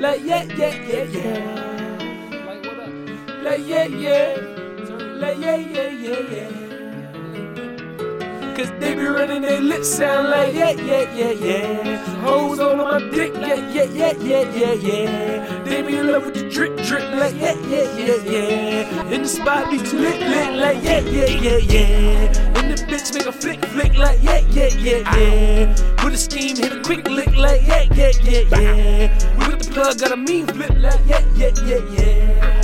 Like yeah, yeah, yeah, yeah. Like yeah, yeah. Like yeah, yeah, yeah, yeah. Cause they be running their lips sound like yeah, yeah, yeah, yeah. Hoes all on my dick, yeah, yeah, yeah, yeah, yeah, yeah. They be in love with the drip, drip, like yeah, yeah, yeah, yeah. In the spot be lit, lit, like yeah, yeah, yeah, yeah. And the bitch make a flick, flick, like yeah, yeah, yeah, yeah. With a scheme, hit a quick lick, like yeah, yeah, yeah, yeah. We with the plug, got a mean flip, like yeah, yeah, yeah, yeah.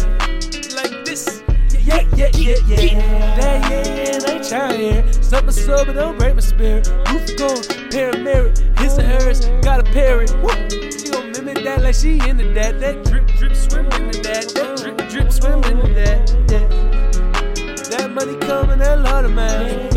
Like this. Yeah, yeah, yeah, yeah. Yeah, yeah, yeah, they trying. Something so, but don't break my spirit. Roof gone, paramedic, his and hers, got a parrot. Woo. She gon' mimic that like she into that. That drip, drip, swim into that. That drip, drip, swim into that. Yeah. That money coming, that lot of man.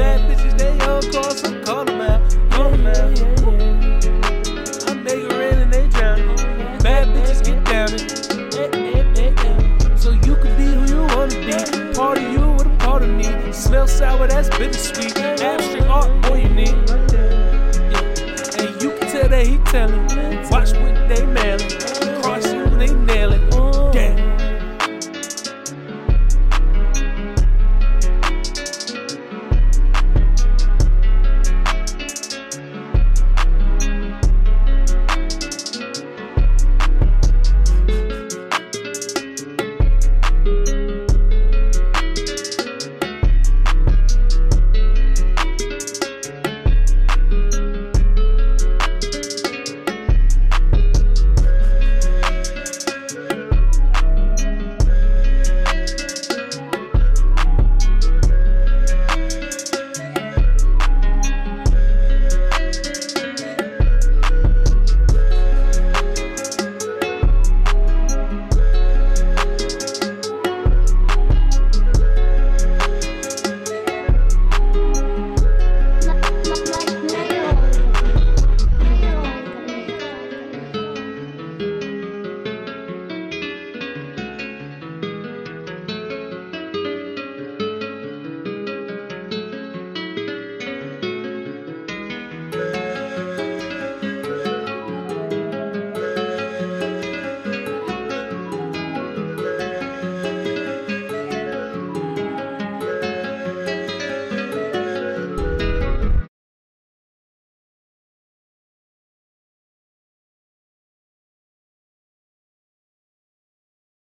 Sour, that's bittersweet. Abstract art, boy, you need. Yeah. And you can tell that he telling.